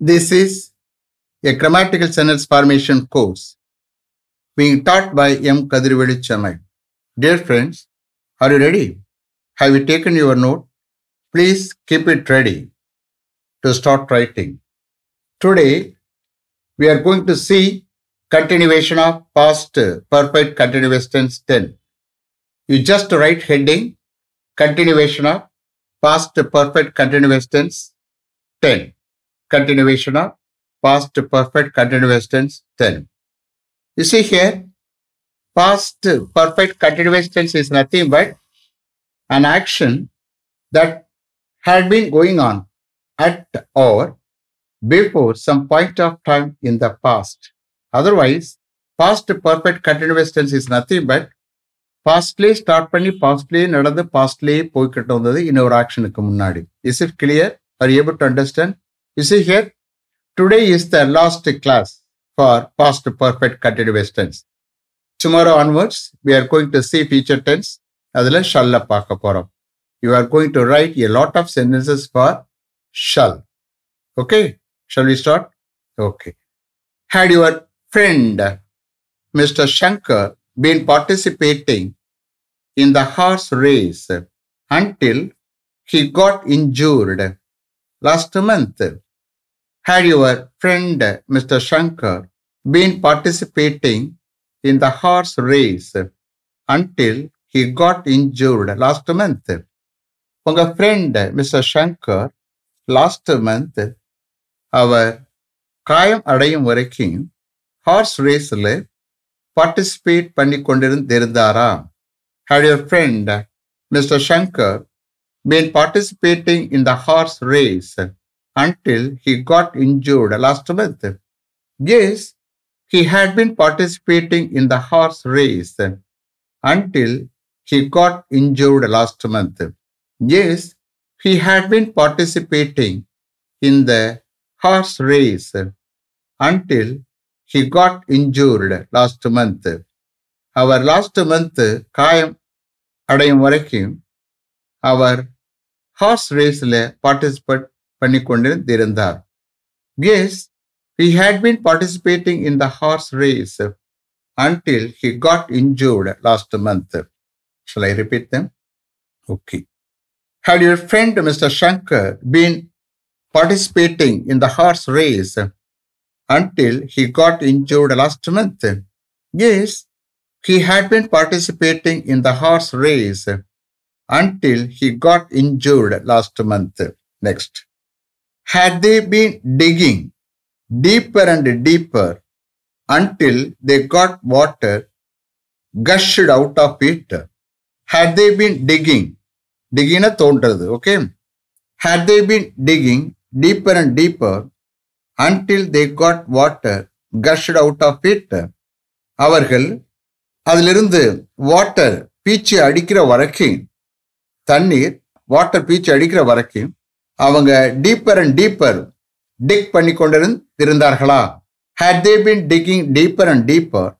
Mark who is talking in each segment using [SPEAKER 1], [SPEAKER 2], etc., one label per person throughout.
[SPEAKER 1] This is a grammatical sentence formation course being taught by M. Kadirvedi Chennai. Dear friends, are you ready? Have you taken your note? Please keep it ready to start writing. Today, we are going to see continuation of past perfect continuous tense 10. You just write heading continuation of past perfect continuous tense 10 Continuation of past perfect continuous tense 10. You see here, past perfect continuous tense is nothing but an action that had been going on at or before some point of time in the past. Otherwise, past perfect continuous tense is nothing but பாஸ்ட்லேயே start பண்ணி பாஸ்ட்லேயே நடந்து பாஸ்ட்லேயே போய்கிட்டு வந்தது இன்னொரு ஆக்ஷனுக்கு முன்னாடி is it clear are able to understand Is he here today is the last class for past perfect continuous tense tomorrow onwards we are going to see future tense அதில் ஷல்ல பார்க்க போகிறோம் you are going to write a lot of sentences for shall okay shall we start okay had your friend mister Shankar been participating in the horse race until he got injured last month. had your friend mister Shankar been participating in the horse race until he got injured last month உங்கள் friend mister Shankar last month அவர் காயம் அடையும் வரைக்கும் horse ரேஸில் participate பண்ணி கொண்டிருந்திருந்தாரா had your friend mister Shankar been participating in the horse race until he got injured last month? Yes, he had been participating in the horse race until he got injured last month. Yes, he had been participating in the horse race until he got injured last month. அவர் last month காயம் அடையும் வரைக்கும் அவர் horse ரேஸில் participate பண்ணி கொண்டிருந்தார் yes he had been participating in the horse race until he got injured last month. Shall I repeat them? Okay. Had your friend Mr. Shankar been participating in the horse race until he got injured last month. Yes, he had been participating in the horse race until he got injured last month. Next. Had they been digging deeper and deeper until they got water gushed out of it? Had they been digging, digging தோன்றது okay? Had they been digging deeper and deeper until they got water gushed out of it அவர்கள் அதிலிருந்து water beach அடிக்கிற வரைக்கும் தண்ணீர் water beach அடிக்கிற வரைக்கும் அவங்க deeper and deeper dig பண்ணி கொண்டிருந்திருந்தார்களா had they been digging deeper and deeper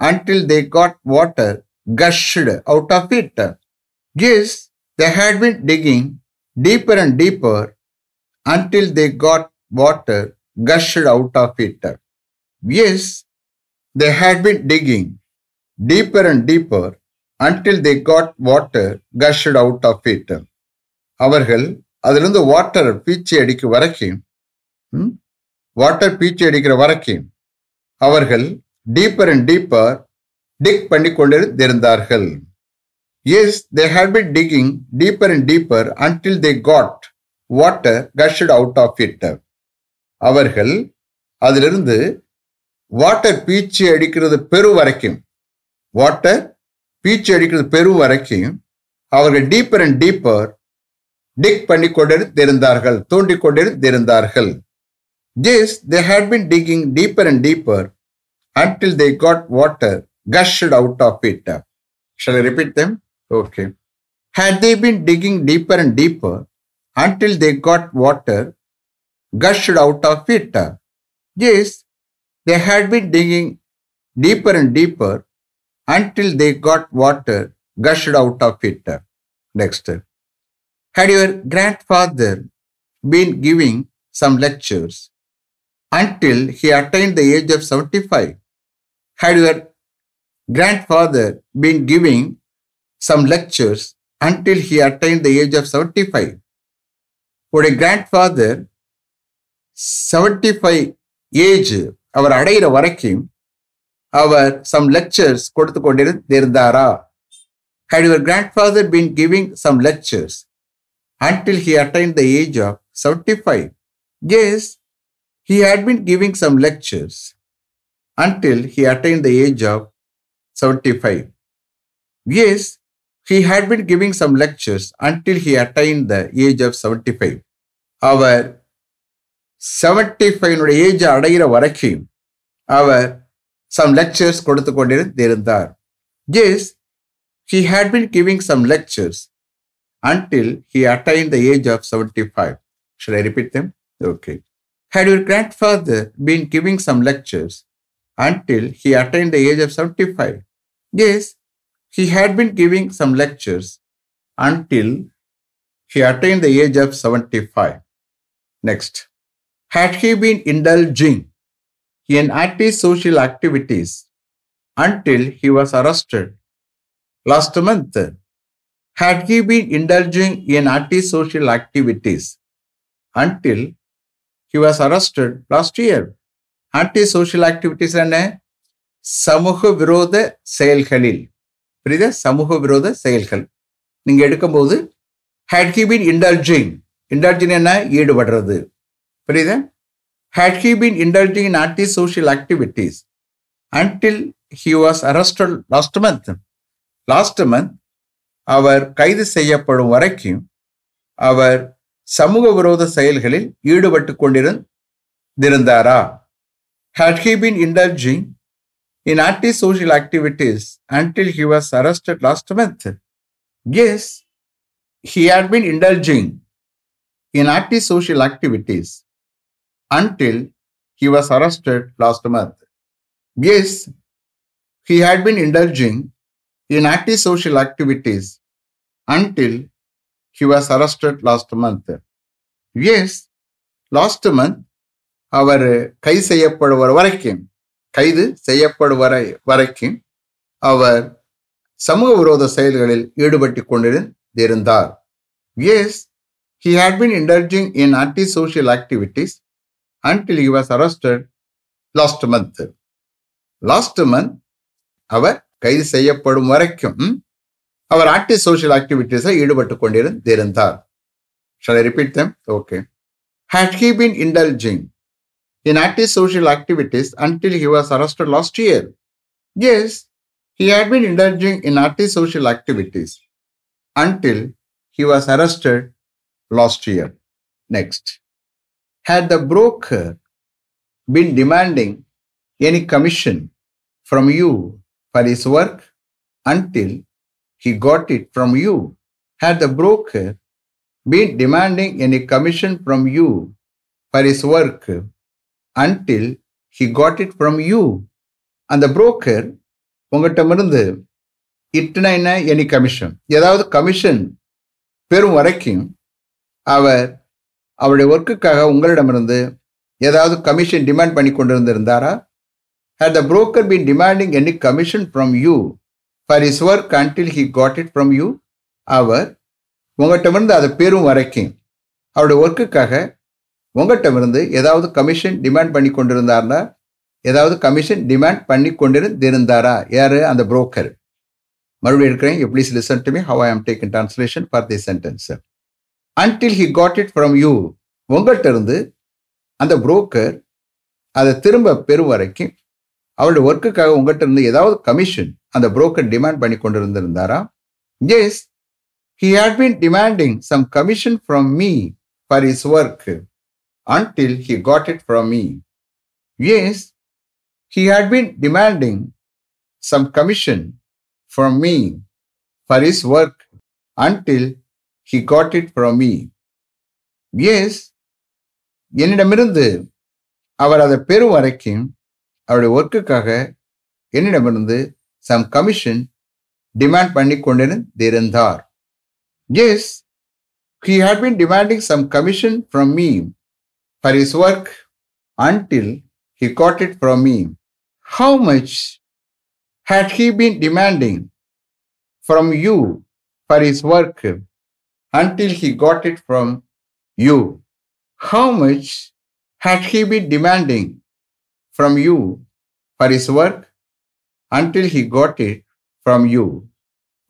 [SPEAKER 1] until they got water gushed out of it yes they had been digging deeper and deeper until they got water gushed out of it yes they had been digging deeper and deeper until they got water gushed out of it அவர்கள் அதுலேருந்து water பீச்சி அடிக்க வரைக்கும் water பீச்சி அடிக்கிற வரைக்கும் அவர்கள் deeper and deeper dig பண்ணி கொண்டிருந்திருந்தார்கள். Yes they had been digging deeper and deeper until they got water gushed out of it அவர்கள் அதிலிருந்து வாட்டர் பீச்சி அடிக்கிறது பெரு வரைக்கும் வாட்டர் பீச்சி அடிக்கிறது பெரு வரைக்கும் அவர்கள் டீப்பர் அண்ட் டீப்பர் டிக் பண்ணி கொண்டிருந்தார்கள் தோண்டி கொண்டிருந்தார்கள் yes they had been digging deeper and deeper until they got water gushed out of it shall repeat them okay had they been digging deeper and deeper until they got water gushed out of it. Yes, they had been digging deeper and deeper until they got water gushed out of it. Next. Had your grandfather been giving some lectures until he attained the age of 75. Had your grandfather been giving some lectures until he attained the age of 75? Would a grandfather 75 age அவர் அடைகிற வரைக்கும் அவர் some lectures கொடுத்து கொண்டிருந்தாரா had your grandfather been giving some lectures until he attained the age of 75? Yes, he had been giving some lectures until he attained the age of 75. Yes, he had been giving some lectures until he attained the age of 75. அவர் 75 age அடைகிற வரைக்கும் அவர் some lectures கொடுத்து கொண்டிருந்திருந்தார் Yes, he had been giving some lectures until he attained the age of 75. Should I repeat them? Okay. Had your grandfather been giving some lectures until he attained the age of 75? Yes, he had been giving some lectures until he attained the age of 75. Next. Had he been indulging in anti-social activities until he was arrested last month? Had he been indulging in antisocial activities until he was arrested last year. Antisocial activities என்ன சமூக விரோத செயல்களில் புரியுத சமூக விரோத செயல்கள் நீங்கள் எடுக்கும்போது had he been indulging indulging என்ன ஈடுபடுறது புரியுத had he been indulging in anti social activities until he was arrested last month last month அவர் கைது செய்யப்படும் வரைக்கும் அவர் சமூக விரோத செயல்களில் ஈடுபட்டு கொண்டிருந்திருந்தாரா had he been indulging in anti social activities until he was arrested last month yes he had been indulging in anti social activities until he was arrested last month. Yes, he had been indulging in active social activities until he was arrested last month. Yes, last month அவர் கை செய்யப்படுவர் வரைக்கும் கைது செய்யப்படுவரை வரைக்கும் அவர் சமூக விரோத செயல்களில் ஈடுபட்டு கொண்டிருந்திருந்தார் yes he had been indulging in anti social activities until he was arrested last month last month அவர் கைது செய்யப்படும் வரைக்கும் அவர் ஆன்டி சோஷியல் ஆக்டிவிட்டீஸை ஈடுபட்டு கொண்டிருந்தார் Shall I repeat them? Okay. Had he been indulging in antisocial activities until he was arrested last year? Yes, he had been indulging in antisocial activities until he was arrested last year. Next. Had the broker been demanding any commission from you for his work until he got it from you. Had the broker been demanding any commission from you for his work until he got it from you. அந்த broker உங்கள்கிட்டமிருந்து இட்டுனா என்ன any commission ஏதாவது commission பெறும் வரைக்கும் அவர் அவருடைய ஒர்க்குக்காக உங்களிடமிருந்து ஏதாவது கமிஷன் டிமாண்ட் பண்ணி கொண்டிருந்திருந்தாரா had the broker been demanding any commission from you for his work until he got it from you அவர் உங்கள்கிட்டமிருந்து அதை பெரும் வரைக்கும். அவருடைய ஒர்க்குக்காக உங்கள்கிட்டமிருந்து ஏதாவது கமிஷன் டிமாண்ட் பண்ணி கொண்டிருந்தார்னா ஏதாவது கமிஷன் டிமாண்ட் பண்ணி கொண்டிருந்திருந்தாரா? யார்? அந்த புரோக்கர் மறுபடியும் இருக்கிறேன். Please listen to me how I am taken translation for the sentence until he got it from you உங்கள்கிட்ட இருந்து அந்த புரோக்கர் அதை திரும்ப பெறும் வரைக்கும் அவருடைய ஒர்க்குக்காக உங்கள்கிட்ட இருந்து ஏதாவது கமிஷன் அந்த புரோக்கர் டிமாண்ட் பண்ணி கொண்டிருந்திருந்தாரா? Yes he had been demanding some commission from me for his work until he got it from me yes he had been demanding some commission from me for his work until he got it from me yes என்னிடமிருந்து அவர் அதை பெறும் வரைக்கும் அவருடைய ஒர்க்குக்காக என்னிடமிருந்து some commission demand பண்ணி கொண்டிருந்திருந்தார் yes he had been demanding some commission from me for his work until he got it from me how much had he been demanding from you for his work until he got it from you how much had he been demanding from you for his work until he got it from you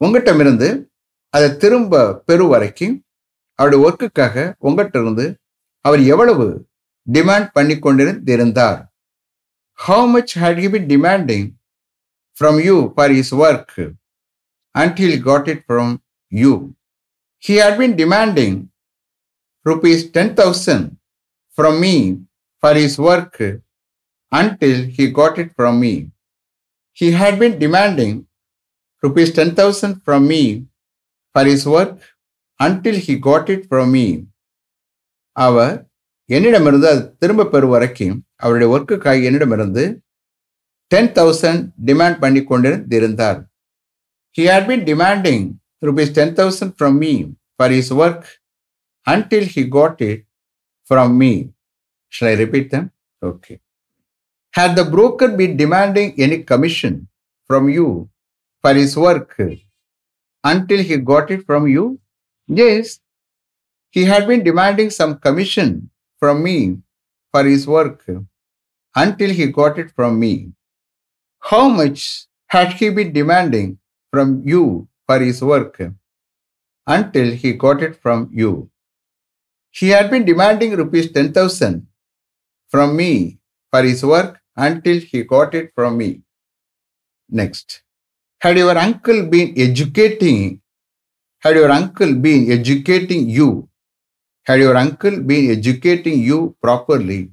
[SPEAKER 1] உங்ககிட்டமிருந்து அதை திரும்ப பெறும் வரைக்கும் அவருடைய ஒர்க்குக்காக உங்ககிட்ட இருந்து அவர் எவ்வளவு demand பண்ணி கொண்டிருந்திருந்தார் how much had he be demanding from you for his work until got it from you he had been demanding rupees ten thousand from me for his work until he got it from me. He had been demanding rupees 10,000 from me for his work until he got it from me. அவர் என்னிடமிருந்து அது திரும்ப பெறும் வரைக்கும் அவருடைய ஒர்க்குக்காக என்னிடமிருந்து ten thousand demand பண்ணி கொண்டிருந்திருந்தார் he had been demanding rupees ten thousand from me for his work until he got it from me shall I repeat them okay Had the broker been demanding any commission from you for his work until he got it from you? Yes. He had been demanding some commission from me for his work until he got it from me. How much had he been demanding from you for his work until he got it from you? He had been demanding rupees 10,000 from me for his work until he got it from me. Next. Had your uncle been educating, had your uncle been educating you, had your uncle been educating you properly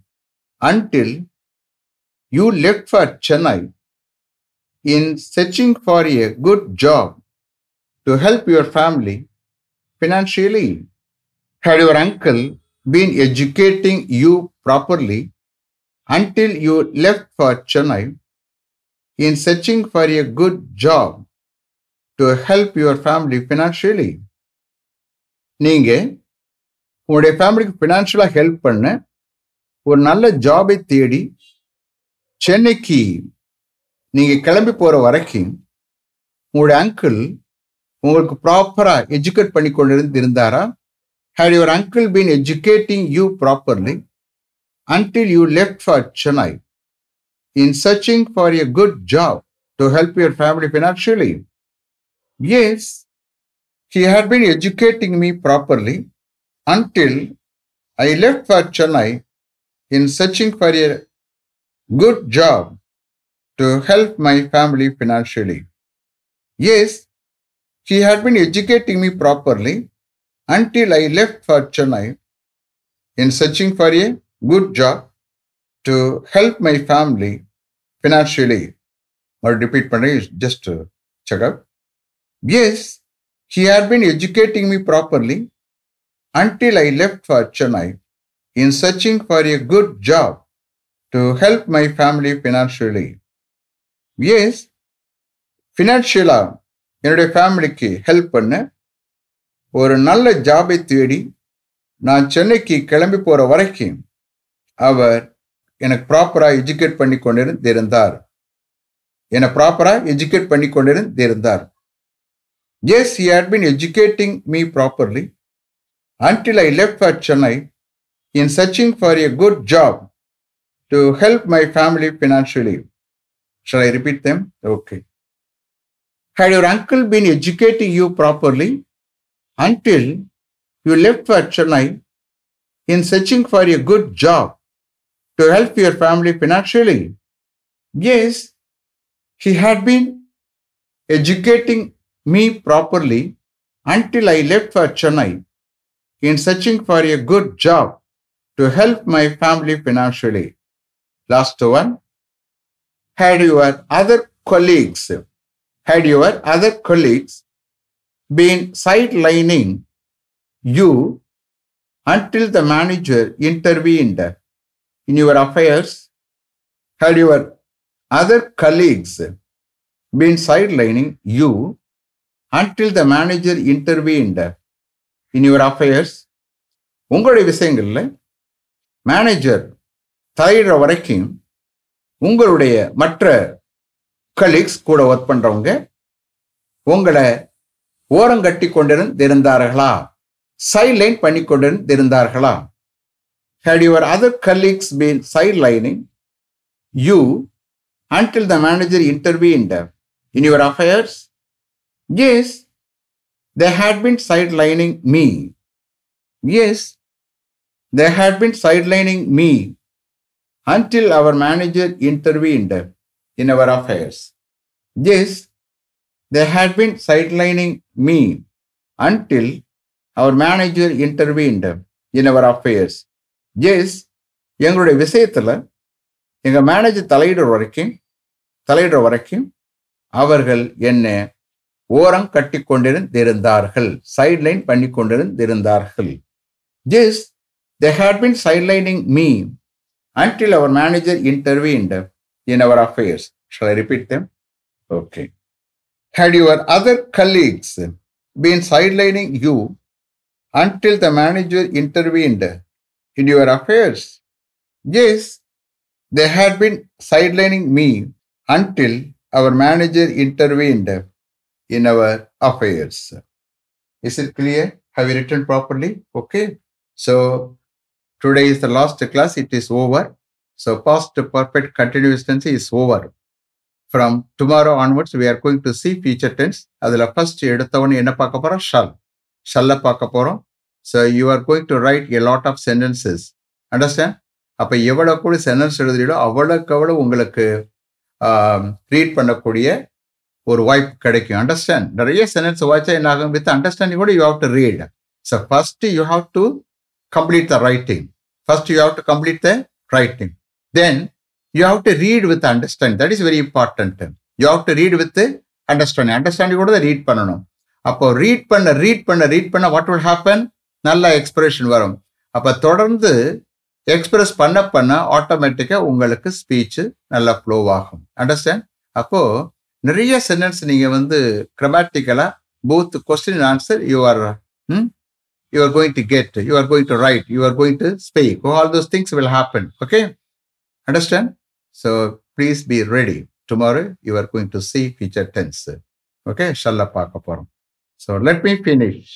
[SPEAKER 1] until you left for Chennai in searching for a good job to help your family financially? Had your uncle been educating you properly until you left for Chennai in searching for a good job to help your family financially? நீங்க உங்களுடைய ஃபேமிலிக்கு ஃபினான்ஷியலாக help பண்ண ஒரு நல்ல ஜாபை தேடி சென்னைக்கு நீங்கள் கிளம்பி போகிற வரைக்கும் உங்களுடைய அங்கிள் உங்களுக்கு ப்ராப்பராக எஜுகேட் பண்ணி கொண்டு இருந்தாரா had your uncle been educating you properly until you left for Chennai in searching for a good job to help your family financially. Yes, he had been educating me properly until I left for Chennai in searching for a good job to help my family financially. Yes, he had been educating me properly until I left for Chennai in searching for a good job to help my family financially. Or repeat பண்ணி just to check up. Yes, he had been educating me properly until I left for Chennai in searching for a good job to help my family financially. எஸ் ஃபினான்ஷியலா என்னுடைய ஃபேமிலிக்கு help பண்ண ஒரு நல்ல ஜாபை தேடி நான் சென்னைக்கு கிளம்பி போற வரைக்கும் அவர் எனக்கு ப்ராப்பராக எஜுகேட் பண்ணி கொண்டிருந்திருந்தார் என்னை ப்ராப்பராக எஜுகேட் பண்ணி கொண்டிருந்திருந்தார் yes he had been educating me properly until I left for Chennai in searching for a good job to help my family financially Shall I repeat them? Okay Had your uncle been educating you properly until you left for Chennai in searching for a good job? To help your family financially? Yes, he had been educating me properly until I left for Chennai in searching for a good job to help my family financially. Last one had your other colleagues, had your other colleagues been sidelining you until the manager intervened in your affairs, had your other colleagues been sidelining you until the manager intervened in your affairs, உங்களுடைய விஷயங்கள்ல manager தலையிடுற வரைக்கும் உங்களுடைய மற்ற colleagues கூட work பண்ணுறவங்க உங்களை ஓரங்கட்டி கொண்டிருந்திருந்தார்களா? Sideline பண்ணி கொண்டிருந்திருந்தார்களா had your other colleagues been sidelining you until the manager intervened in your affairs? Yes, they had been sidelining me. Yes, they had been sidelining me until our manager intervened in our affairs. Yes, they had been sidelining me until our manager intervened in our affairs. ஜேஸ் எங்களுடைய விஷயத்தில் எங்கள் manager தலையிடுற வரைக்கும் தலையிடுற வரைக்கும் அவர்கள் என்ன ஓரம் கட்டி கொண்டிருந்திருந்தார்கள் சைட்லைன் பண்ணி கொண்டிருந்திருந்தார்கள் yes they had been sidelining me until our manager intervened in our affairs shall repeat them okay had your other colleagues been sidelining you until the manager interview intervened in your affairs? Yes, they had been sidelining me until our manager intervened in our affairs. Is it clear? Have you written properly? Okay. So today is the last class. It is over. So past perfect continuous tense is over. From tomorrow onwards we are going to see future tense அதில் first எடுத்தவொன்னு என்ன பார்க்க போகிறோம் shall ஷல்லை பார்க்க போகிறோம் so you are going to write a lot of sentences understand அப்போ எவ்வளோ கூட சென்டென்ஸ் எழுதுறீங்களோ அவ்வளோக்கு அவ்வளோ உங்களுக்கு ரீட் பண்ணக்கூடிய ஒரு வாய்ப்பு கிடைக்கும். அண்டர்ஸ்டாண்ட் நிறைய சென்டென்ஸ் வாய்ச்சா என்ன ஆகும்? வித் அண்டர்ஸ்டாண்டிங் கூட you have to read so first you have to complete the writing first you have to complete the writing then you have to read with understanding that is very important you have to read with understanding understanding கூட read பண்ணணும். அப்போ read பண்ண read பண்ண read பண்ண what will happen நல்ல expression வரும் அப்போ தொடர்ந்து எக்ஸ்பிரஸ் பண்ண பண்ண ஆட்டோமேட்டிக்காக உங்களுக்கு ஸ்பீச்சு நல்லா ஃப்ளோ ஆகும் அண்டர்ஸ்டாண்ட் அப்போது நிறைய சென்டென்ஸ் நீங்கள் வந்து கிரமேட்டிக்கலாக both question answer you are you are going to get you are going to write you are going to speak all those things will happen okay understand so please be ready tomorrow you are going to see future tense okay ஷல்ல பார்க்க போகிறோம் so let me finish